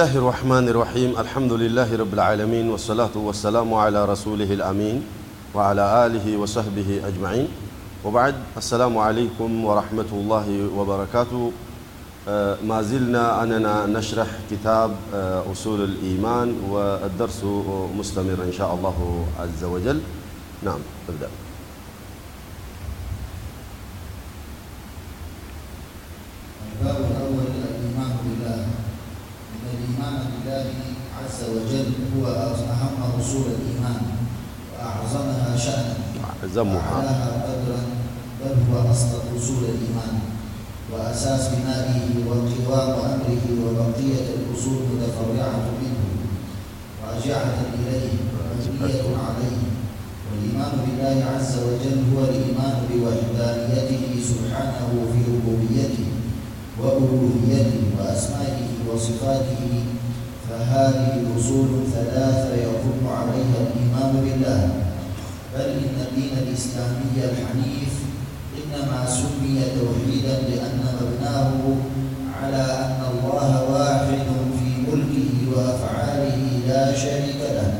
الله الرحمن الرحيم. الحمد لله رب العالمين والصلاة والسلام على رسوله الأمين وعلى آله وصحبه أجمعين. وبعد السلام عليكم ورحمة الله وبركاته. آه، ما زلنا أننا نشرح كتاب آه، أصول الإيمان والدرس مستمر إن شاء الله عز وجل. نعم ابدأ الباب الأول الإيمان بالله إن بالله عز وجل هو أهم أصول الإيمان وأعظمها شأنا أعظمها. وأعلاها قدرا بل هو أصل أصول الإيمان وأساس بنائه وقوام أمره وبقية الأصول متفرعة منه راجعة إليه مبنية عليه والإيمان بالله عز وجل هو الإيمان بوحدانيته سبحانه في ربوبيته وألوهيته وأسمائه وصفاته فهذه أصول ثلاثة يقوم عليها الإيمان بالله. بل إن الدين الإسلامي الحنيف إنما سمي توحيدا لأن مبناه على أن الله واحد في ملكه وأفعاله لا شريك له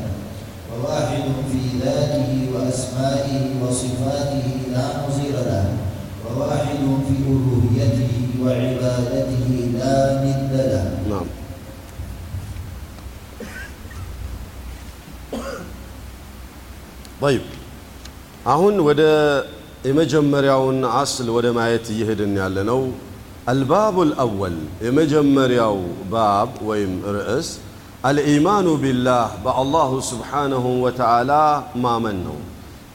وواحد في ذاته وأسمائه وصفاته لا نظير له. طيب አሁን ወደ የመጀመሪያውን አስል ወደ ማየት እየሄድን ያለ ነው። አልባቡል አወል የመጀመሪያው ባብ ወይም ርዕስ አልኢማኑ ቢላህ በአላሁ ስብሓነሁ ወተዓላ ማመን ነው።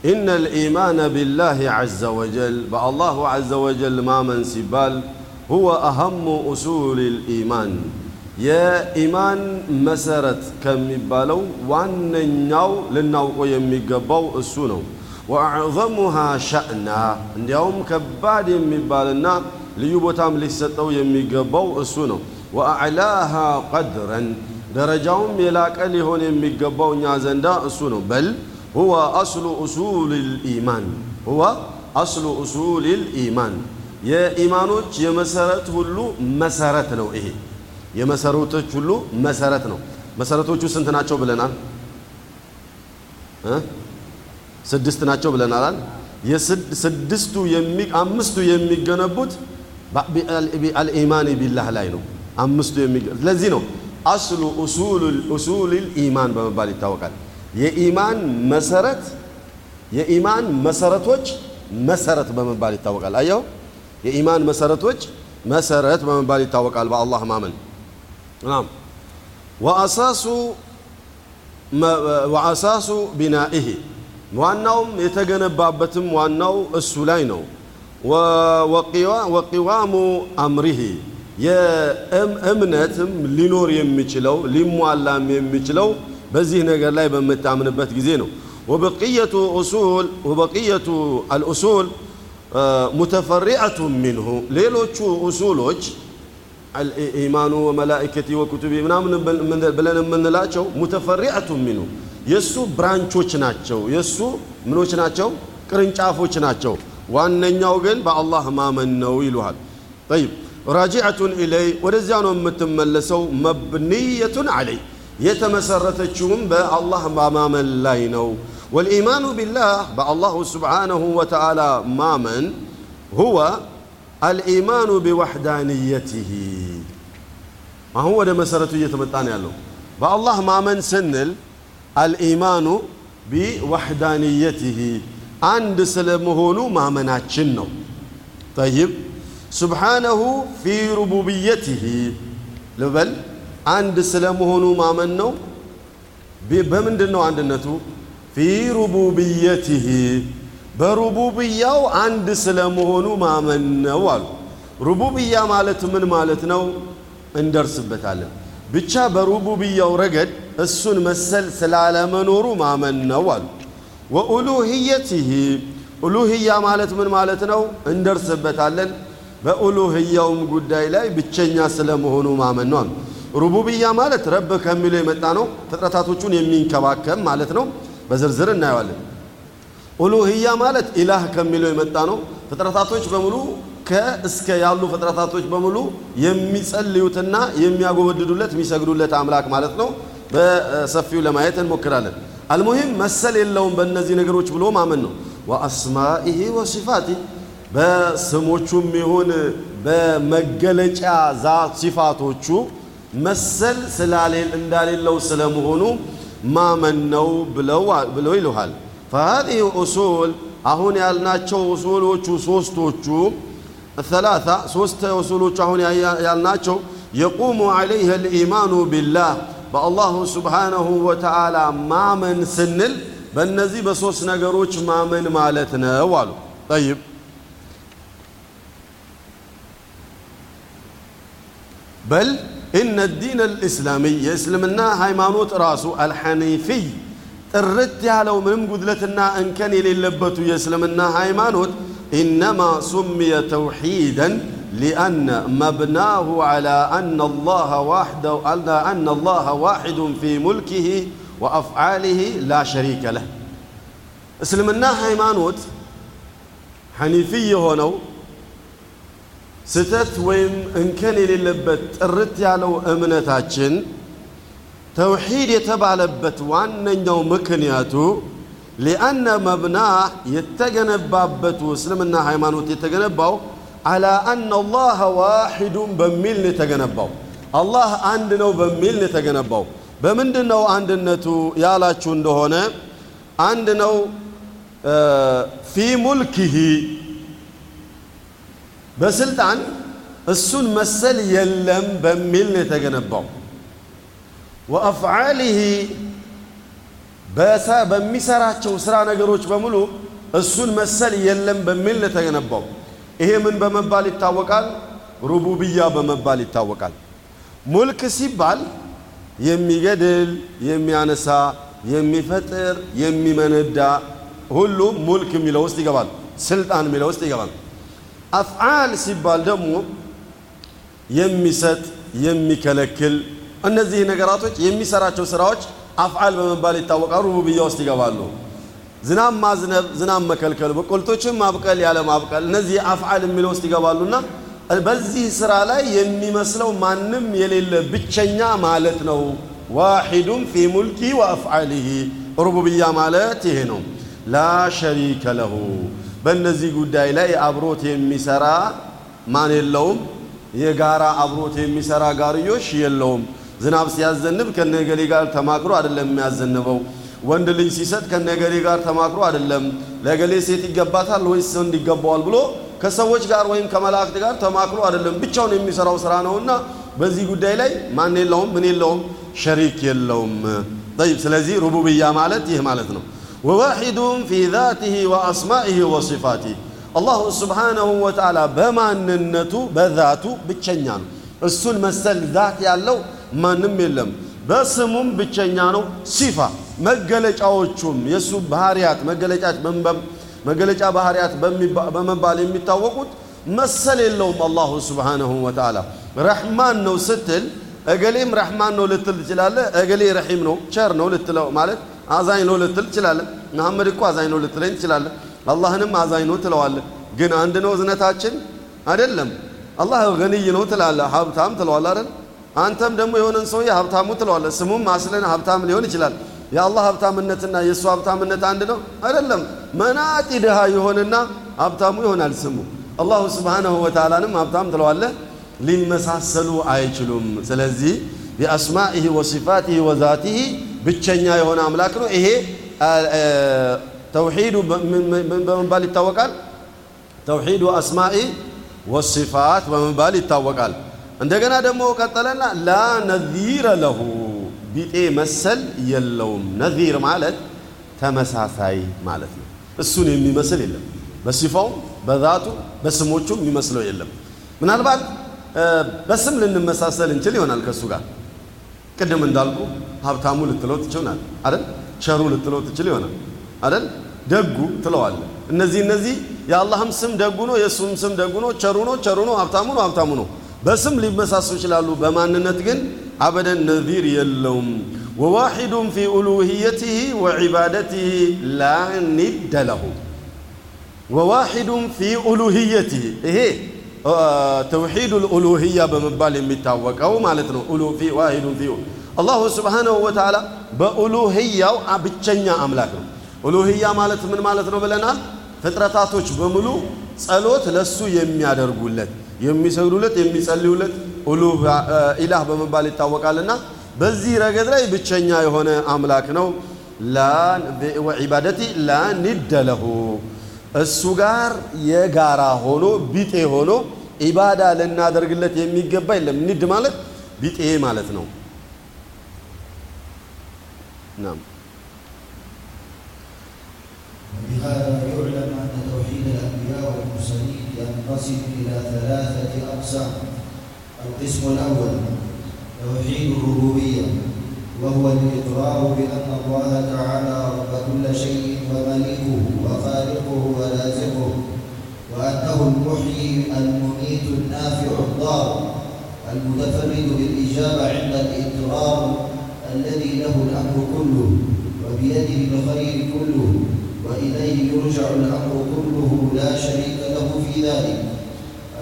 ኢነ ልኢማነ ቢላህ ዐዘ ወጀል በአላሁ ዐዘ ወጀል ማመን ሲባል ሁወ አሀሙ ኡሱል ልኢማን የኢማን መሰረት ከሚባለው ዋነኛው ልናውቀው የሚገባው እሱ ነው። ወአዕዘሙሃ ሸእና እንዲያውም ከባድ የሚባልና ልዩ ቦታም ሊሰጠው የሚገባው እሱ ነው። ወአዕላሃ ቀድረን ደረጃውም የላቀ ሊሆን የሚገባው እኛ ዘንዳ እሱ ነው። በል ሁወ አስሉ ኡሱል ልኢማን ሁወ አስሉ ኡሱል ልኢማን የኢማኖች የመሰረት ሁሉ መሰረት ነው። ይሄ የመሰረቶች ሁሉ መሰረት ነው። መሰረቶቹ ስንት ናቸው ብለናል? ስድስት ናቸው ብለናል። የስድስቱ አምስቱ የሚገነቡት አልኢማን ቢላህ ላይ ነው። አምስቱ ለዚህ ነው አስሉ ኡሱል ኢማን በመባል ይታወቃል። የኢማን መሰረት የኢማን መሰረቶች መሰረት በመባል ይታወቃል። አየው የኢማን መሰረቶች መሰረት በመባል ይታወቃል። በአላህ ማመን ናም ወአሳሱ ወአሳሱ ቢናኢህ ዋናውም የተገነባበትም ዋናው እሱ ላይ ነው። ወቂዋሙ አምሪህ የእምነትም ሊኖር የሚችለው ሊሟላም የሚችለው በዚህ ነገር ላይ በምታምንበት ጊዜ ነው። ወበቅየቱ ኡሱል ወበቅየቱ አልኡሱል ሙተፈሪዐቱ ሚንሁ ሌሎቹ ኡሱሎች ኢማኑ ወመላኢከቲ ወኩቱቢ ምናምን ብለን የምንላቸው ሙተፈሪዐቱ ሚንሁ የእሱ ብራንቾች ናቸው። የእሱ ምኖች ናቸው? ቅርንጫፎች ናቸው። ዋነኛው ግን በአላህ ማመን ነው ይሉሃል። ጠይብ ራጂዐቱን ኢለይ ወደዚያ ነው የምትመለሰው። መብንየቱን አለይ የተመሰረተችውም በአላህ ማመን ላይ ነው። ወልኢማኑ ቢላህ በአላሁ ስብሓነሁ ወተዓላ ማመን ሁወ አልኢማኑ ቢወሕዳንየትህ አሁን ወደ መሰረቱ እየተመጣ ነው ያለው። በአላህ ማመን ስንል አልኢማኑ ቢወሕዳንየትህ አንድ ስለመሆኑ ማመናችን ነው። ጠይብ ሱብሓነሁ ፊ ሩቡብየትህ ልበል አንድ ስለመሆኑ ማመን ነው። በምንድን ነው አንድነቱ? ፊ ሩቡብየትህ በሩቡብያው አንድ ስለመሆኑ ማመን ነው አሉ። ሩቡብያ ማለት ምን ማለት ነው? እንደርስበታለን። ብቻ በሩቡብያው ረገድ እሱን መሰል ስላለመኖሩ ማመን ነው አሉ። ወኡሉህየትህ ኡሉህያ ማለት ምን ማለት ነው? እንደርስበታለን። በኡሉህያውም ጉዳይ ላይ ብቸኛ ስለመሆኑ ማመን ነው አሉ። ሩቡብያ ማለት ረብ ከሚለው የመጣ ነው። ፍጥረታቶቹን የሚንከባከብ ማለት ነው። በዝርዝር እናየዋለን። ኡሉህያ ማለት ኢላህ ከሚለው የመጣ ነው። ፍጥረታቶች በሙሉ ከእስከ ያሉ ፍጥረታቶች በሙሉ የሚጸልዩትና የሚያጎበድዱለት የሚሰግዱለት አምላክ ማለት ነው። በሰፊው ለማየት እንሞክራለን። አልሙሂም መሰል የለውም በእነዚህ ነገሮች ብሎ ማመን ነው። ወአስማኢሂ ወሲፋቲ በስሞቹም ይሁን በመገለጫ ዛት ሲፋቶቹ መሰል ስላሌል እንዳሌለው ስለመሆኑ ማመን ነው ብለው ይልሃል። ፈሃዚህ ኡሱል አሁን ያልናቸው ኡሱሎቹ ሶስቶቹ ሰላሳ ሶስት ኡሱሎቹ አሁን ያልናቸው የቁሙ ዐለይህ ልኢማኑ ቢላህ በአላሁ ስብሓነሁ ወተዓላ ማመን ስንል በእነዚህ በሶስት ነገሮች ማመን ማለት ነው አሉ። ጠይብ በል ኢነ ዲን አልእስላሚይ የእስልምና ሃይማኖት ራሱ አልሐኒፊይ ጥርት ያለው ምንም ጉድለትና እንከን የሌለበቱ የእስልምና ሃይማኖት ኢነማ ሱሚየ ተውሒደን ሊአነ መብናሁ ዐላ አነ አላህ ዋሒዱን ፊ ሙልኪህ ወአፍዓሊህ ላ ሸሪከ ለህ። እስልምና ሃይማኖት ሐኒፊይ የሆነው ስተት ወይም እንከን የሌለበት ጥርት ያለው እምነታችን ተውሒድ የተባለበት ዋነኛው ምክንያቱ ሊአነ መብናህ የተገነባበቱ እስልምና ሃይማኖት የተገነባው አላ አነ አላህ ዋሒዱን በሚል ነው የተገነባው። አላህ አንድ ነው በሚል ነው የተገነባው። በምንድን ነው አንድነቱ ያላችሁ እንደሆነ አንድ ነው ፊ ሙልኪሂ በስልጣን እሱን መሰል የለም በሚል ነው የተገነባው። ወአፍዓሊሂ በሚሰራቸው ስራ ነገሮች በሙሉ እሱን መሰል የለም በሚል የተገነባው። ይሄ ምን በመባል ይታወቃል? ሩቡብያ በመባል ይታወቃል። ሙልክ ሲባል የሚገድል፣ የሚያነሳ፣ የሚፈጥር፣ የሚመነዳ ሁሉ ሙልክ የሚለው ውስጥ ይገባል። ስልጣን የሚለው ውስጥ ይገባል። አፍዓል ሲባል ደግሞ የሚሰጥ የሚከለክል እነዚህ ነገራቶች የሚሰራቸው ስራዎች አፍዓል በመባል ይታወቃሉ። ሩቡብያ ውስጥ ይገባሉ። ዝናብ ማዝነብ፣ ዝናብ መከልከል፣ በቆልቶችን ማብቀል፣ ያለ ማብቀል እነዚህ አፍዓል የሚለው ውስጥ ይገባሉና በዚህ ስራ ላይ የሚመስለው ማንም የሌለ ብቸኛ ማለት ነው። ዋሒዱን ፊ ሙልኪ ወአፍዓሊሂ ሩቡብያ ማለት ይሄ ነው። ላ ሸሪከ ለሁ በእነዚህ ጉዳይ ላይ አብሮት የሚሰራ ማን የለውም። የጋራ አብሮት የሚሰራ ጋርዮሽ የለውም። ዝናብ ሲያዘንብ ከነገሌ ጋር ተማክሮ አይደለም የሚያዘንበው። ወንድ ልጅ ሲሰጥ ከነገሌ ጋር ተማክሮ አይደለም። ለገሌ ሴት ይገባታል ወይስ ወንድ ይገባዋል ብሎ ከሰዎች ጋር ወይም ከመላእክት ጋር ተማክሮ አይደለም። ብቻውን የሚሰራው ስራ ነውና በዚህ ጉዳይ ላይ ማን የለውም፣ ምን የለውም፣ ሸሪክ የለውም። ጠይብ ስለዚህ ሩቡብያ ማለት ይህ ማለት ነው። ወዋሒዱን ፊ ዛቲሂ ወአስማኢሂ ወሲፋቲህ አላሁ ስብሓነሁ ወተዓላ በማንነቱ በዛቱ ብቸኛ ነው። እሱን መሰል ዛት ያለው ማንም የለም። በስሙም ብቸኛ ነው። ሲፋ መገለጫዎቹም የእሱ ባህርያት መገለጫ ባህርያት በመባል የሚታወቁት መሰል የለውም። አላሁ ስብሓነሁ ወተዓላ ረሕማን ነው ስትል እገሌም ረሕማን ነው ልትል ትችላለህ። እገሌ ረሒም ነው ቸር ነው ልትለው ማለት አዛኝ ነው ልትል ትችላለህ። መሐመድ እኮ አዛኝ ነው ልትለኝ ትችላለህ። አላህንም አዛኝ ነው ትለዋለህ። ግን አንድ ነው እዝነታችን አይደለም። አላህ ገንይ ነው ትላለህ፣ ሀብታም ትለዋለህ አይደል? አንተም ደግሞ የሆነን ሰውዬ ሀብታሙ ትለዋለህ። ስሙም አስለን ሀብታም ሊሆን ይችላል። የአላህ ሀብታምነትና የእሱ ሀብታምነት አንድ ነው አይደለም። መናጢ ድሃ የሆንና ሀብታሙ ይሆናል ስሙ። አላሁ ስብሓነሁ ወተዓላንም ሀብታም ትለዋለህ። ሊመሳሰሉ አይችሉም። ስለዚህ ቢአስማኢሂ ወሲፋቲሂ ወዛቲሂ ብቸኛ የሆነ አምላክ ነው። ይሄ ተውሒዱ በመባል ይታወቃል። ተውሒዱ አስማኢ ወሲፋት በመባል ይታወቃል። እንደገና ደግሞ ቀጠለና ላ ነዚረ ለሁ ቢጤ መሰል የለውም። ነዚር ማለት ተመሳሳይ ማለት ነው። እሱን የሚመስል የለም። በሲፋውም በዛቱ በስሞቹም የሚመስለው የለም። ምናልባት በስም ልንመሳሰል እንችል ይሆናል ከእሱ ጋር ቅድም እንዳልኩ ሀብታሙ ልትለው ትችላል አይደል? ቸሩ ልትለው ትችል ይሆናል አይደል? ደጉ ትለዋለ። እነዚህ እነዚህ የአላህም ስም ደጉ ነው፣ የእሱም ስም ደጉ ነው፣ ቸሩ ነው፣ ቸሩ ነው፣ ሀብታሙ ነው፣ ሀብታሙ ነው። በስም ሊመሳሰሉ ይችላሉ። በማንነት ግን አበደን ነዚር የለውም። ወዋሒዱን ፊ ኡሉህየቲሂ ወዒባደቲሂ ላ ኒደ ለሁ ወዋሒዱን ፊ ኡሉህየቲሂ ይሄ ተውሒዱል ኡሉህያ በመባል የሚታወቀው ማለት ነው። ፊ ዋሂዱን ፊ አላሁ ስብሓነሁ ወተዓላ በኡሉህያው ብቸኛ አምላክ ነው። ኡሉህያ ማለት ምን ማለት ነው ብለናል? ፍጥረታቶች በሙሉ ጸሎት ለሱ የሚያደርጉለት የሚሰግዱለት፣ የሚጸልዩለት ኢላህ በመባል ይታወቃልና በዚህ ረገድ ላይ ብቸኛ የሆነ አምላክ ነው። ወዒባደቲ ላ ኒደ ለሁ እሱ ጋር የጋራ ሆኖ ቢጤ ሆኖ ኢባዳ ልናደርግለት የሚገባ የለም። ኒድ ማለት ቢጤ ማለት ነው። ናም القسم الأول توحيد الربوبية وهو الإقرار بأن الله تعالى رب كل شيء ومليكه وخالقه ورازقه وأنه المحيي المميت النافع الضار المتفرد بالإجابة عند الإقرار الذي له الأمر كله وبيده الخير كله وإليه يرجع الأمر كله لا شريك له في ذلك.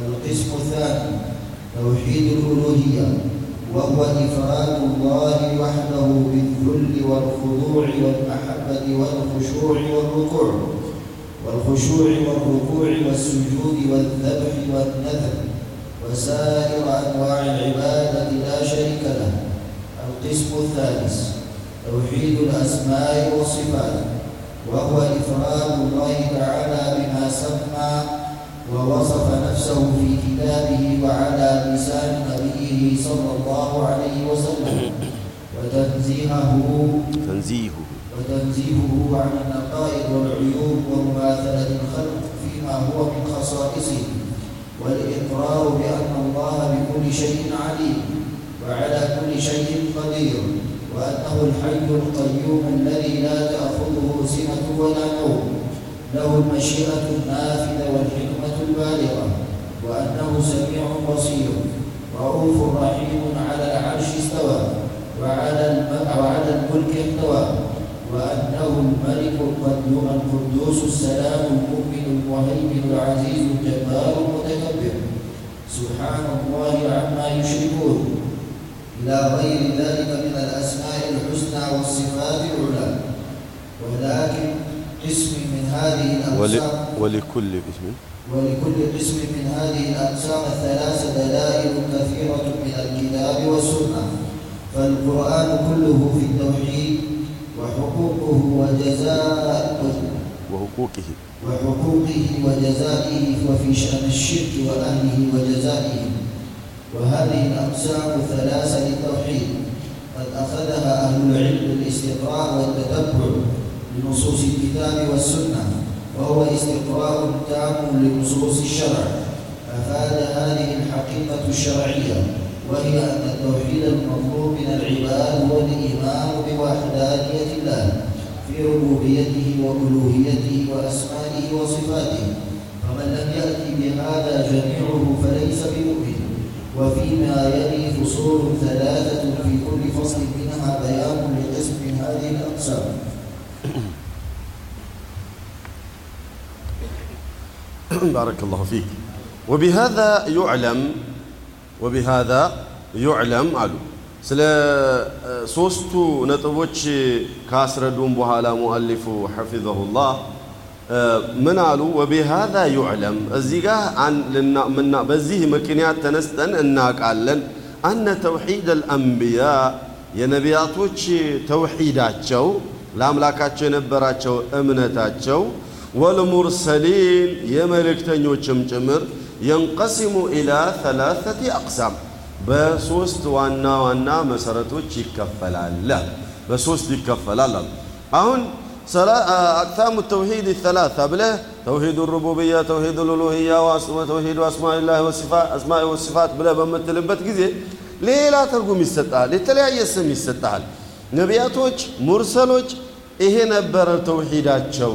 القسم الثاني توحيد الألوهية وهو إفراد الله وحده بالذل والخضوع والمحبة والخشوع والركوع والخشوع والركوع والسجود والذبح والنذر وسائر أنواع العبادة لا شريك له. القسم الثالث توحيد الأسماء والصفات وهو إفراد الله تعالى بما سمى ووصف نفسه في كتابه وعلى لسان نبيه صلى الله عليه وسلم. وتنزيهه تنزيهه. وتنزيهه عن النقائض والعيوب ومماثلة الخلق فيما هو من خصائصه والإقرار بأن الله بكل شيء عليم وعلى كل شيء قدير وأنه الحي القيوم الذي لا تأخذه سنة ولا نوم له المشيئة النافذة والحكمة البالغة وأنه سميع بصير رؤوف رحيم على العرش استوى وعلى الملك احتوى وأنه الملك القدوم القدوس السلام المؤمن المهيمن العزيز الجبار المتكبر. سبحان الله عما يشركون. إلى غير ذلك من الأسماء الحسنى والصفات العلى. ولكن قسم من هذه. الأقسام ولكل اسم ولكل قسم من هذه الأقسام الثلاث دلائل كثيرة من الكتاب والسنة. فالقرآن كله في التوحيد وحقوقه وجزاؤه وحقوقه. وحقوقه وجزائه وفي شأن الشرك وأهله وجزائهم وهذه الأقسام الثلاثة للتوحيد. قد أخذها أهل العلم بالإستقراء والتتبع. لنصوص الكتاب والسنة وهو استقراء تام لنصوص الشرع. أفاد هذه الحقيقة الشرعية وهي أن التوحيد المطلوب من العباد هو الإيمان بوحدانية الله في ربوبيته وألوهيته وأسمائه وصفاته. فمن لم يأتي بهذا جميعه فليس بمؤمن. وفيما يلي فصول ثلاثة في كل فصل منها بيان لقسم من هذه الأقسام. بارك الله فيك وبهذا يعلم وبهذا يعلم አሉ ስለ ሶስቱ ነጥቦች ካስረዱም በኋላ ሙአሊፉ ሐፊዘሁላህ ምን አሉ ወቢሃዛ ዩዕለም እዚህ ጋር በዚህ ምክንያት ተነስተን እናውቃለን አነ ተውሒድ አልአንቢያ የነቢያቶች ተውሒዳቸው ለአምላካቸው የነበራቸው እምነታቸው والمرسلين يملك تنيو تشمتمر ينقسم إلى ثلاثة أقسام. بسوست وأنا وأنا مسرتو تشيكفل الله بسوست يكفل الله أهون أقسام التوحيد الثلاثة بلا توحيد الربوبية توحيد الألوهية وتوحيد وأسماء الله وصفات أسماء والصفات بلا بمثل بتجزي ليه لا ترجم يستطعل ليه يسم يستطعل نبياتوش مرسلوش إيه نبر التوحيدات شو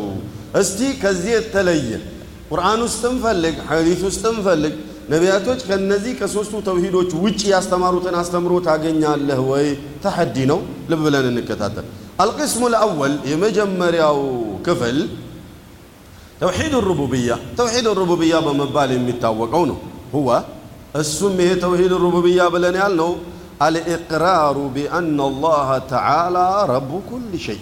እስቲ ከዚህ የተለየ ቁርአን ውስጥም ፈልግ፣ ሐዲስ ውስጥም ፈልግ ነቢያቶች ከነዚህ ከሶስቱ ተውሂዶች ውጭ ያስተማሩትን አስተምሮ ታገኛለህ ወይ? ተሐዲ ነው። ልብ ብለን እንከታተል። አልቅስሙ ልአወል የመጀመሪያው ክፍል ተውሒድ ሩቡብያ ተውሒድ ሩቡብያ በመባል የሚታወቀው ነው። ሁወ እሱም ይሄ ተውሒድ ሩቡብያ ብለን ያልነው አልኢቅራሩ ቢአና አላህ ተዓላ ረቡ ኩል ሸይ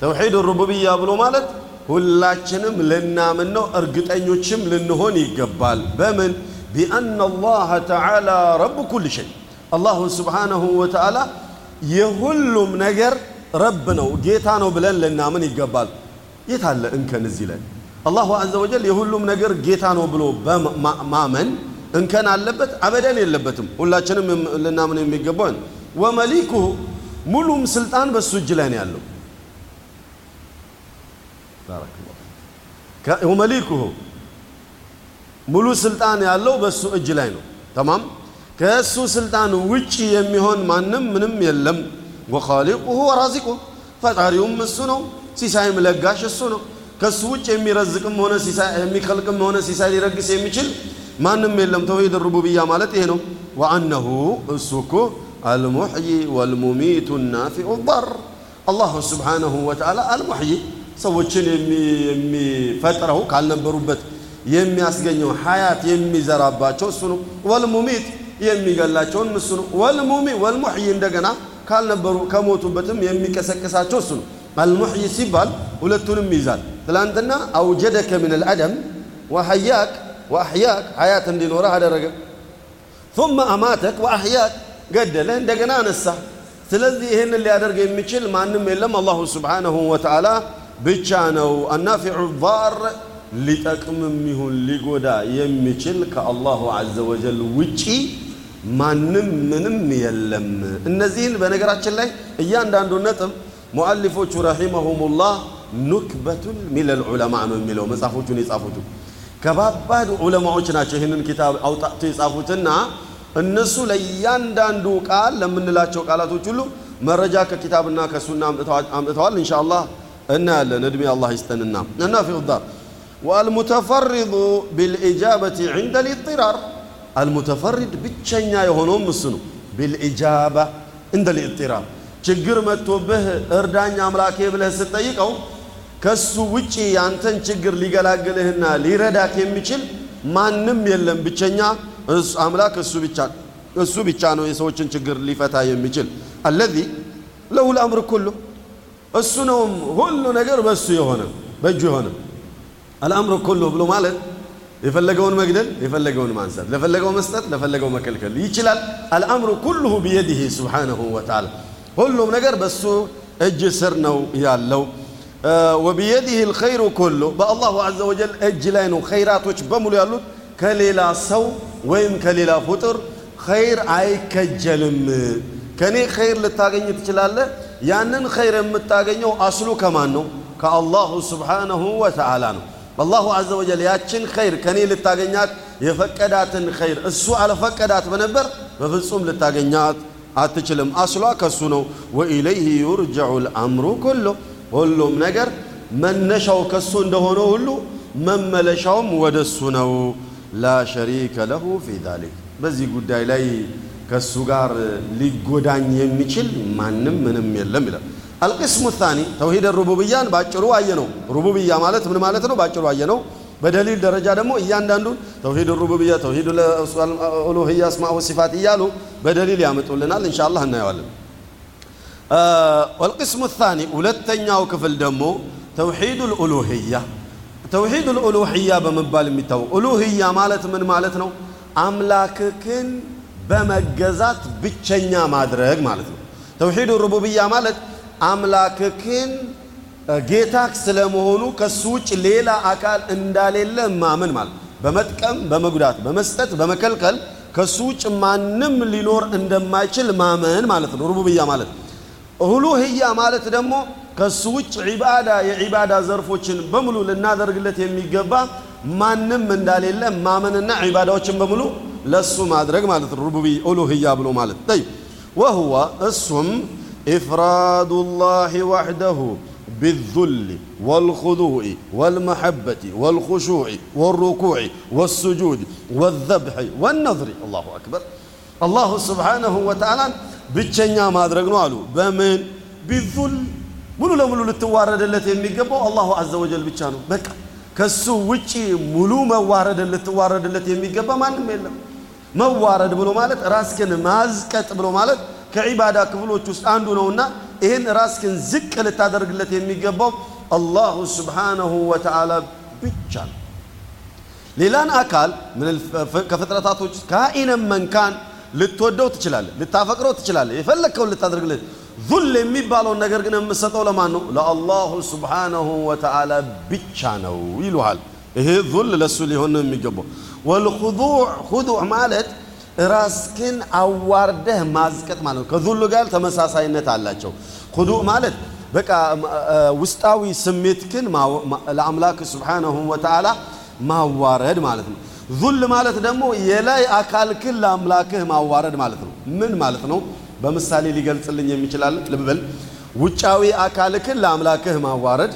ተውሒድ ሩቡብያ ብሎ ማለት ሁላችንም ልናምን ነው፣ እርግጠኞችም ልንሆን ይገባል። በምን ቢአነ አላህ ተዓላ ረቡ ኩል ሸይ አላሁ ስብሓነሁ ወተዓላ የሁሉም ነገር ረብ ነው፣ ጌታ ነው ብለን ልናምን ይገባል። የት አለ እንከን እዚህ ላይ? አላሁ አዘ ወጀል የሁሉም ነገር ጌታ ነው ብሎ ማመን እንከን አለበት? አበደን የለበትም። ሁላችንም ልናምን የሚገባው ወመሊኩሁ ሙሉም ስልጣን በሱ እጅ ላይ ነው ያለው። ወመሊኩሁ ሙሉ ስልጣን ያለው በሱ እጅ ላይ ነው። ተማም ከእሱ ስልጣን ውጭ የሚሆን ማንም ምንም የለም። ወኻሊቁሁ ወራዚቁሁ ፈጣሪውም እሱ ነው፣ ሲሳይም ለጋሽ እሱ ነው። ከሱ ውጭ የሚረዝቅም ሆነ የሚከልቅም ሆነ ሲሳይ ሊረግስ የሚችል ማንም የለም። ተውሂድ ሩቡብያ ማለት ይሄ ነው። ወአነሁ እሱ እኮ አልሙሕይ ወልሙሚቱ ናፊዑ ዳር አላሁ ስብሓነሁ ወተዓላ አልሙሕይ ሰዎችን የሚፈጥረው ካልነበሩበት የሚያስገኘው ሀያት የሚዘራባቸው እሱ ነው። ወልሙሚት የሚገላቸውን እሱ ነው። ወልሙሚ ወልሙሕይ እንደገና ካልነበሩ ከሞቱበትም የሚቀሰቅሳቸው እሱ ነው። አልሙሕይ ሲባል ሁለቱንም ይይዛል። ትላንትና አውጀደከ ምን አልአደም ወሐያክ ወአሕያክ ሀያት እንዲኖረህ አደረገ። ثم አማተክ ወአሕያክ ገደለህ እንደገና አነሳ። ስለዚህ ይህንን ሊያደርግ የሚችል ማንም የለም አላሁ ስብሓነሁ ወተዓላ ብቻ ነው። አናፊዑ ዳር ሊጠቅምም ይሁን ሊጎዳ የሚችል ከአላሁ ዐዘ ወጀል ውጪ ማንም ምንም የለም። እነዚህን በነገራችን ላይ እያንዳንዱ ነጥብ ሙአሊፎቹ ረሒመሁሙላህ ኑክበቱን ሚለል ዑለማ ነው የሚለው መጽሐፎቹን የጻፉት ከባባድ ዑለማዎች ናቸው። ይህንን ኪታብ አውጣቶ የጻፉትና እነሱ ለእያንዳንዱ ቃል ለምንላቸው ቃላቶች ሁሉ መረጃ ከኪታብና ከሱና አምጥተዋል። ኢንሻ አላህ እናያለን። እድሜ አላህ ይስጠንና እና ፊ ዳር ወአልሙተፈሪዱ ቢልኢጃበቲ ዒንደ ልኢጥራር አልሙተፈሪድ ብቸኛ የሆነውም እሱ ነው። ቢልኢጃባ እንደ ልኢጥራር ችግር መጥቶብህ እርዳኝ አምላኬ ብለህ ስትጠይቀው ከሱ ውጪ ያንተን ችግር ሊገላግልህና ሊረዳክ የሚችል ማንም የለም። ብቸኛ አምላክ እሱ ብቻ እሱ ብቻ ነው የሰዎችን ችግር ሊፈታ የሚችል አለዚ ለሁ ልአምር ኩሉ እሱ ነውም ሁሉ ነገር በእሱ የሆነ በእጁ የሆነ አልአምር ኩሉ ብሎ ማለት የፈለገውን መግደል የፈለገውን ማንሳት ለፈለገው መስጠት ለፈለገው መከልከል ይችላል። አልአምሩ ኩሉሁ ቢየዲህ ሱብሓነሁ ወተዓላ ሁሉም ነገር በእሱ እጅ ስር ነው ያለው። ወቢየዲህ ልኸይሩ ኩሉ በአላሁ ዐዘ ወጀል እጅ ላይ ነው ኸይራቶች በሙሉ ያሉት። ከሌላ ሰው ወይም ከሌላ ፍጡር ኸይር አይከጀልም። ከኔ ኸይር ልታገኝ ትችላለህ። ያንን ኸይር የምታገኘው አስሉ ከማን ነው? ከአላሁ ስብሓነሁ ወተዓላ ነው። አላሁ ዐዘ ወጀል ያችን ኸይር ከኔ ልታገኛት የፈቀዳትን ኸይር እሱ አልፈቀዳት በነበር በፍጹም ልታገኛት አትችልም። አስሏ ከሱ ነው። ወኢለይህ ዩርጀዑ ልአምሩ ኩሉ ሁሉም ነገር መነሻው ከሱ እንደሆነ ሁሉ መመለሻውም ወደ እሱ ነው። ላ ሸሪከ ለሁ ፊ ዛሊክ በዚህ ጉዳይ ላይ ከእሱ ጋር ሊጎዳኝ የሚችል ማንም ምንም የለም ይላል። አልቅስሙ ታኒ ተውሂድ ሩቡብያን ባጭሩ አየ ነው። ሩቡብያ ማለት ምን ማለት ነው? ባጭሩ አየ ነው። በደሊል ደረጃ ደግሞ እያንዳንዱን ተውሂድ ሩቡብያ፣ ተውሂድ ኡሉህያ፣ አስማ ወሲፋት እያሉ በደሊል ያመጡልናል። ኢንሻአላህ እናየዋለን። ወልቅስሙ ታኒ ሁለተኛው ክፍል ደግሞ ተውሂዱል ኡሉህያ ተውሂዱል ኡሉህያ በመባል የሚታወቅ ኡሉህያ ማለት ምን ማለት ነው? አምላክክን በመገዛት ብቸኛ ማድረግ ማለት ነው። ተውሂዱ ሩቡብያ ማለት አምላክክን ጌታክ ስለመሆኑ ከሱ ውጭ ሌላ አካል እንዳሌለ ማመን ማለት በመጥቀም በመጉዳት በመስጠት በመከልከል ከሱ ውጭ ማንም ሊኖር እንደማይችል ማመን ማለት ነው። ሩቡብያ ማለት ኡሉህያ ማለት ደግሞ ከሱ ውጭ ዒባዳ የዒባዳ ዘርፎችን በሙሉ ልናደርግለት የሚገባ ማንም እንዳሌለ ማመንና ዒባዳዎችን በሙሉ ለሱ ማድረግ ማለት ነው። ሩቡብያ ኡሉህያ ብሎ ማለት ጠይብ ወሁወ እሱም ኢፍራዱ ላህ ወሕደሁ بالذل والخضوع والمحبة والخشوع والركوع والسجود والذبح والنظر الله أكبر الله سبحانه وتعالى ብቸኛ ማድረግ ነው አሉ። በምን ቢዙል ሙሉ ለሙሉ ልትዋረድለት የሚገባው አላሁ አዘ ወጀል ብቻ ነው። በቃ ከሱ ውጪ ሙሉ መዋረድን ልትዋረድለት የሚገባ ማንም የለም። መዋረድ ብሎ ማለት ራስክን ማዝቀጥ ብሎ ማለት ከዒባዳ ክፍሎች ውስጥ አንዱ ነውና ይህን ራስክን ዝቅ ልታደርግለት የሚገባው አላሁ ስብሓነሁ ወተዓላ ብቻ ነው። ሌላን አካል ከፍጥረታቶች ካኢነን መንካን ልትወደው ትችላለህ፣ ልታፈቅረው ትችላለህ፣ የፈለግከውን ልታደርግለት። ዙል የሚባለውን ነገር ግን የምሰጠው ለማን ነው? ለአላሁ ስብሓነሁ ወተዓላ ብቻ ነው ይሉሃል። ይሄ ዙል ለእሱ ሊሆን ነው የሚገባው። ወልኹዱዕ ኹዱዕ ማለት ራስክን አዋርደህ ማዝቀጥ ማለት ነው። ከዙሉ ጋር ተመሳሳይነት አላቸው። ኹዱዕ ማለት በቃ ውስጣዊ ስሜትክን ለአምላክ ስብሓነሁ ወተዓላ ማዋረድ ማለት ነው። ዙል ማለት ደግሞ የላይ አካልክን ለአምላክህ ማዋረድ ማለት ነው። ምን ማለት ነው? በምሳሌ ሊገልጽልኝ የሚችላል? ልብ በል። ውጫዊ አካልክን ለአምላክህ ማዋረድ፣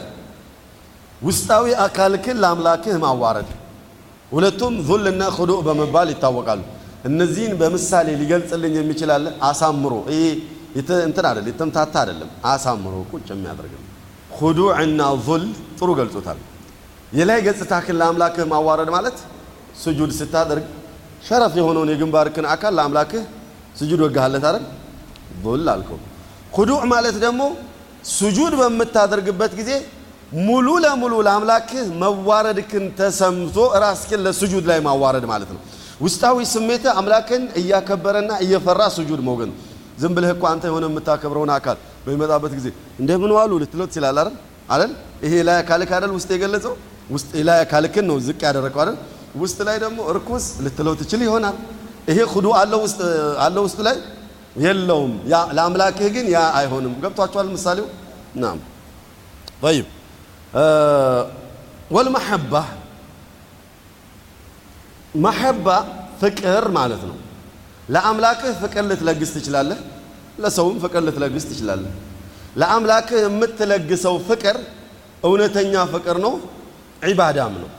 ውስጣዊ አካልክን ለአምላክህ ማዋረድ፣ ሁለቱም ዙልና ኹዱዕ በመባል ይታወቃሉ። እነዚህን በምሳሌ ሊገልጽልኝ የሚችላል? አሳምሮ ይሄ እንትን አይደለም፣ የተምታታ አይደለም። አሳምሮ ቁጭ የሚያደርግ ነው። ዙል ጥሩ ገልጾታል። የላይ ገጽታክን ለአምላክህ ማዋረድ ማለት ስጁድ ስታደርግ ሸረፍ የሆነውን የግንባርክን አካል ለአምላክህ ስጁድ ወጋሃለት አይደል? ዙል አልከው። ኹዱዕ ማለት ደግሞ ስጁድ በምታደርግበት ጊዜ ሙሉ ለሙሉ ለአምላክህ መዋረድክን ተሰምቶ ራስክን ለስጁድ ላይ ማዋረድ ማለት ነው። ውስጣዊ ስሜትህ አምላክን እያከበረና እየፈራ ስጁድ መውገድ ዝም ብለህ እኮ አንተ የሆነ የምታከብረውን አካል በሚመጣበት ጊዜ እንደምን ዋሉ ልትሎት ይችላል አይደል አይደል? ይሄ ላይ አካልክ አይደል ውስጥ የገለጸው ውስጥ ላይ አካልክን ነው ዝቅ ያደረገው አይደል? ውስጥ ላይ ደግሞ እርኩስ ልትለው ትችል ይሆናል። ይሄ ሁዱ አለው ውስጥ ላይ የለውም። ለአምላክህ ግን ያ አይሆንም። ገብቷችኋል ምሳሌው? ናም ጠይብ ወልመሐባ መሐባ ፍቅር ማለት ነው። ለአምላክህ ፍቅር ልትለግስ ትችላለህ። ለሰውም ፍቅር ልትለግስ ትችላለህ። ለአምላክህ የምትለግሰው ፍቅር እውነተኛ ፍቅር ነው፣ ዒባዳም ነው።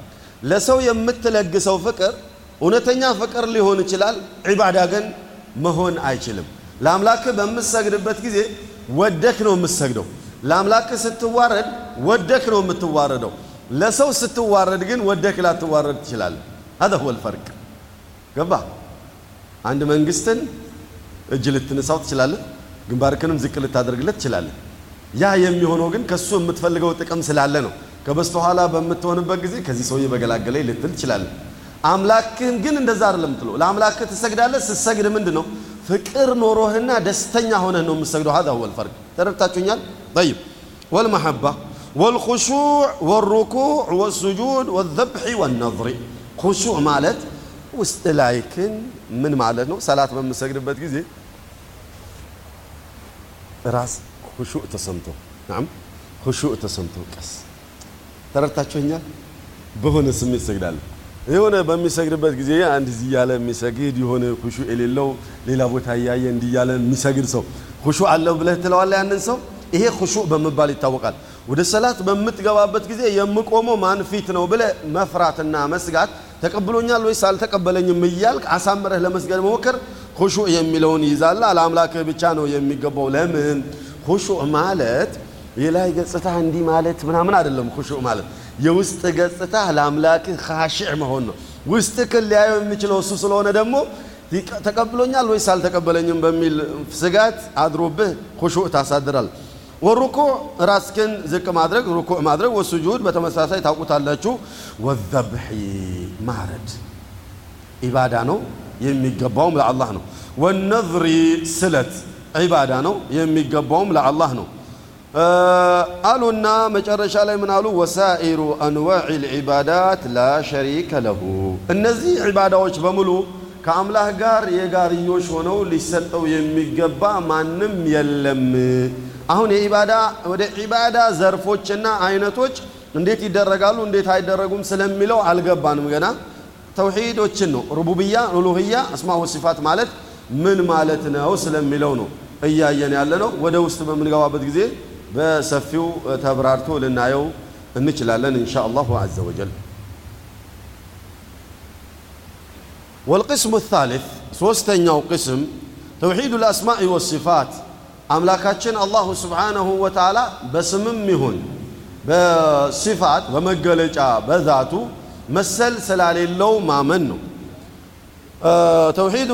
ለሰው የምትለግሰው ፍቅር እውነተኛ ፍቅር ሊሆን ይችላል፣ ዒባዳ ግን መሆን አይችልም። ለአምላክህ በምትሰግድበት ጊዜ ወደክ ነው የምትሰግደው። ለአምላክህ ስትዋረድ ወደክ ነው የምትዋረደው። ለሰው ስትዋረድ ግን ወደክ ላትዋረድ ትችላለህ። هذا هو الفرق ገባ አንድ መንግስትን እጅ ልትነሳው ትችላለህ፣ ግንባርክንም ዝቅ ልታደርግለት ትችላለህ። ያ የሚሆነው ግን ከሱ የምትፈልገው ጥቅም ስላለ ነው። ከበስተኋላ በምትሆንበት ጊዜ ከዚህ ሰውዬ በገላገለኝ ልትል ትችላለህ። አምላክህን ግን እንደዛ አይደለም የምትለው። ለአምላክህ ትሰግዳለህ። ስትሰግድ ምንድን ነው ፍቅር ኖሮህና ደስተኛ ሆነህ ነው የምትሰግደው። هذا هو الفرق ተረድታችሁኛል? طيب والمحبة والخشوع والركوع والسجود والذبح والنظر خشوع ማለት ውስጥ ላይክን ምን ማለት ነው? ሰላት በምሰግድበት ጊዜ ራስ ሁሹዕ ተሰምቶ ናም ሁሹዕ ተሰምቶ ቀስ ተረድታችሁኛል። በሆነ ስሜት ሰግዳለሁ። የሆነ በሚሰግድበት ጊዜ አንድ እዚህ እያለ የሚሰግድ የሆነ ሁሹዕ የሌለው ሌላ ቦታ እያየ እንዲህ እያለ የሚሰግድ ሰው ሁሹዕ አለው ብለህ ትለዋለህ ያንን ሰው። ይሄ ሁሹዕ በመባል ይታወቃል። ወደ ሰላት በምትገባበት ጊዜ የምቆመው ማን ፊት ነው ብለህ መፍራትና መስጋት ተቀብሎኛል ወይስ አልተቀበለኝም እያልክ አሳምረህ ለመስገድ መሞከር ሁሹዕ የሚለውን ይይዛል። ለአምላክህ ብቻ ነው የሚገባው። ለምን ሁሹዕ ማለት የላይ ገጽታ እንዲህ ማለት ምናምን አይደለም። ሁሹዕ ማለት የውስጥ ገጽታ ለአምላክህ ካሽዕ መሆን ነው። ውስጥህን ሊያየው የሚችለው እሱ ስለሆነ ደግሞ ተቀብሎኛል ወይስ አልተቀበለኝም በሚል ስጋት አድሮብህ ሁሹዕ ታሳድራል። ወሩኩዕ ራስክን ዝቅ ማድረግ ሩኩዕ ማድረግ፣ ወሱጁድ በተመሳሳይ ታውቁታላችሁ። ወዘብሒ ማረድ ዒባዳ ነው የሚገባውም ለአላህ ነው። ወነዝሪ ስለት ዒባዳ ነው የሚገባውም ለአላህ ነው አሉና መጨረሻ ላይ ምን አሉ? ወሳኢሩ አንዋዕ ልዒባዳት ላ ሸሪከ ለሁ እነዚህ ዒባዳዎች በሙሉ ከአምላክ ጋር የጋርዮሽ ሆነው ሊሰጠው የሚገባ ማንም የለም። አሁን የኢባዳ ወደ ኢባዳ ዘርፎችና አይነቶች እንዴት ይደረጋሉ እንዴት አይደረጉም ስለሚለው አልገባንም ገና። ተውሂዶችን ነው ሩቡብያ፣ ኡሉህያ፣ አስማ ወሲፋት ማለት ምን ማለት ነው ስለሚለው ነው እያየን ያለ ነው። ወደ ውስጥ በምንገባበት ጊዜ በሰፊው ተብራርቶ ልናየው እንችላለን ኢንሻ አላሁ ዐዘ ወጀል። ወልቅስሙ ታሊት ሶስተኛው ቅስም ተውሂዱ ልአስማኢ ወሲፋት አምላካችን አላሁ ስብሓነሁ ወተዓላ በስምም ይሁን በሲፋት በመገለጫ በዛቱ መሰል ስላሌለው ማመን ነው። توحيد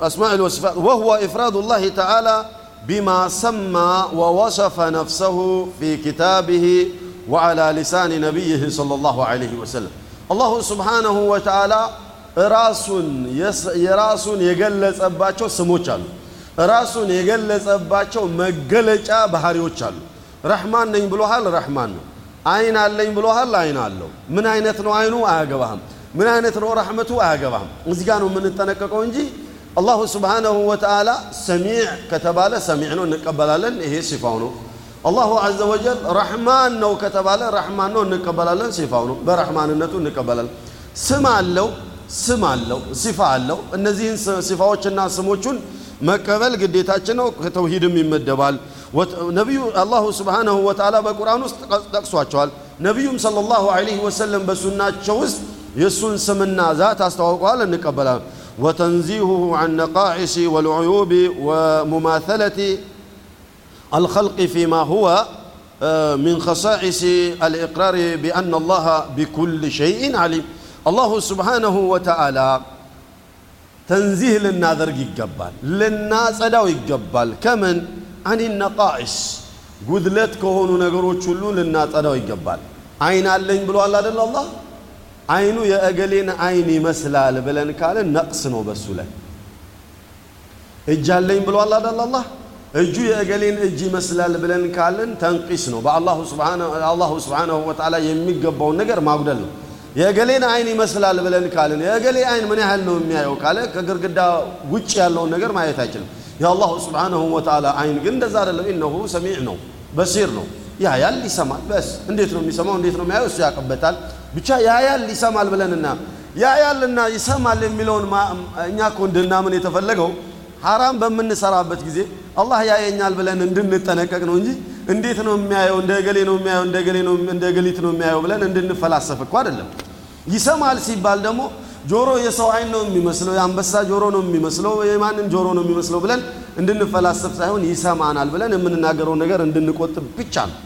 أسماء والصفات وهو إفراد الله تعالى بما سمى ووصف نفسه في كتابه وعلى لسان نبيه صلى الله عليه وسلم الله سبحانه وتعالى ራሱን የራሱን የገለጸባቸው ስሞች አሉ። ራሱን የገለጸባቸው መገለጫ ባህሪዎች አሉ። ረሕማን ነኝ ብሎሃል፣ ረሕማን ነው። አይን አለኝ ብሎሃል፣ አይን አለው። ምን አይነት ነው አይኑ አያገባህም። ምን አይነት ነው ረሕመቱ አያገባህም። እዚህ ጋር ነው የምንጠነቀቀው እንጂ አላሁ ስብሓነሁ ወተዓላ ሰሚዕ ከተባለ ሰሚዕ ነው እንቀበላለን። ይሄ ሲፋው ነው። አላሁ ዐዘ ወጀል ረሕማን ነው ከተባለ ረሕማን ነው እንቀበላለን። ሲፋው ነው። በረሕማንነቱ እንቀበላለን። ስም አለው ስም አለው ሲፋ አለው። እነዚህን ሲፋዎችና ስሞቹን መቀበል ግዴታችን ነው። ከተውሂድም ይመደባል። ነቢዩ አላሁ ስብሓነሁ ወተዓላ በቁርአን ውስጥ ጠቅሷቸዋል። ነቢዩም ሰለላሁ ዐለይሂ ወሰለም በሱናቸው ውስጥ የእሱን ስምና ዛት አስተዋውቀዋል፣ እንቀበላል። ወተንዚሁሁ ዐን ነቃዒሲ ወልዑዩቢ ወሙማተለቲ አልኸልቂ ፊማ ሁወ ሚን ኸሳኢሲ አልኢቅራሪ ቢአነ አላህ ቢኩል ሸይኢን ዓሊም አላሁ ስብሓነሁ ወተዓላ ተንዚህ ልናደርግ ይገባል፣ ልናጸዳው ይገባል። ከምን አኒ ነቃኢስ ጉድለት ከሆኑ ነገሮች ሁሉ ልናጸዳው ይገባል። አይን አለኝ ብሏል አደለ አላህ አይኑ የእገሌን አይን ይመስላል ብለን ካለን ነቅስ ነው በሱ ላይ። እጅ አለኝ ብሏል አደለ አላህ እጁ የእገሌን እጅ ይመስላል ብለን ካለን ተንቂስ ነው። በአላሁ ስብሓነሁ ወተዓላ የሚገባውን ነገር ማጉደል ነው። የእገሌን አይን ይመስላል ብለን ካልን የእገሌ አይን ምን ያህል ነው የሚያየው ካለ ከግርግዳ ውጭ ያለውን ነገር ማየት አይችልም። የአላሁ ስብሓነሁ ወተዓላ አይን ግን እንደዛ አይደለም። ኢነሁ ሰሚዕ ነው፣ በሲር ነው፣ ያያል፣ ይሰማል። በስ እንዴት ነው የሚሰማው? እንዴት ነው የሚያየው? እሱ ያውቅበታል። ብቻ ያያል፣ ይሰማል ብለንና ያያልና ይሰማል የሚለውን እኛ እኮ እንድናምን የተፈለገው ሐራም በምንሰራበት ጊዜ አላህ ያየኛል ብለን እንድንጠነቀቅ ነው እንጂ እንዴት ነው የሚያየው? እንደ ገሌ ነው የሚያየው፣ እንደ ገሌ ነው እንደ ገሊት ነው የሚያየው ብለን እንድንፈላሰፍ እኮ አይደለም። ይሰማል ሲባል ደግሞ ጆሮ የሰው አይን ነው የሚመስለው፣ የአንበሳ ጆሮ ነው የሚመስለው፣ የማንም ጆሮ ነው የሚመስለው ብለን እንድንፈላሰፍ ሳይሆን ይሰማናል ብለን የምንናገረውን ነገር እንድንቆጥብ ብቻ ነው።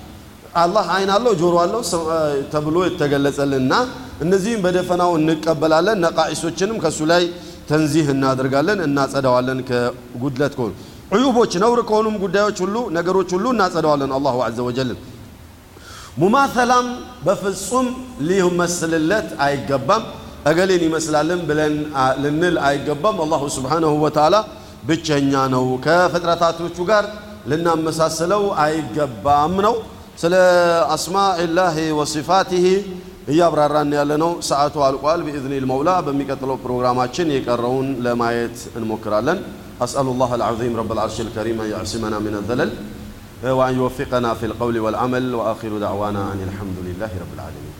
አላህ አይን አለው ጆሮ አለው ተብሎ የተገለጸልንና እነዚህም በደፈናው እንቀበላለን። ነቃኢሶችንም ከእሱ ላይ ተንዚህ እናደርጋለን፣ እናጸዳዋለን ከጉድለት ከሆኑ ዕዩቦች ነውር ከሆኑም ጉዳዮች ሁሉ ነገሮች ሁሉ እናጸዳዋለን። አላሁ ዐዘ ወጀል ሙማተላም በፍጹም ሊመስልለት አይገባም። እገሌን ይመስላልን ብለን ልንል አይገባም። አላሁ ስብሓነሁ ወተዓላ ብቸኛ ነው። ከፍጥረታቶቹ ጋር ልናመሳስለው አይገባም ነው። ስለ አስማኢላሂ ወሲፋቲሂ እያብራራን ያለ ነው። ሰዓቱ አልቋል። ቢኢዝኒል መውላ በሚቀጥለው ፕሮግራማችን የቀረውን ለማየት እንሞክራለን። أسأل الله العظيم رب العرش الكريم أن يعصمنا من الذلل وأن يوفقنا في القول والعمل وآخر دعوانا أن الحمد لله رب العالمين.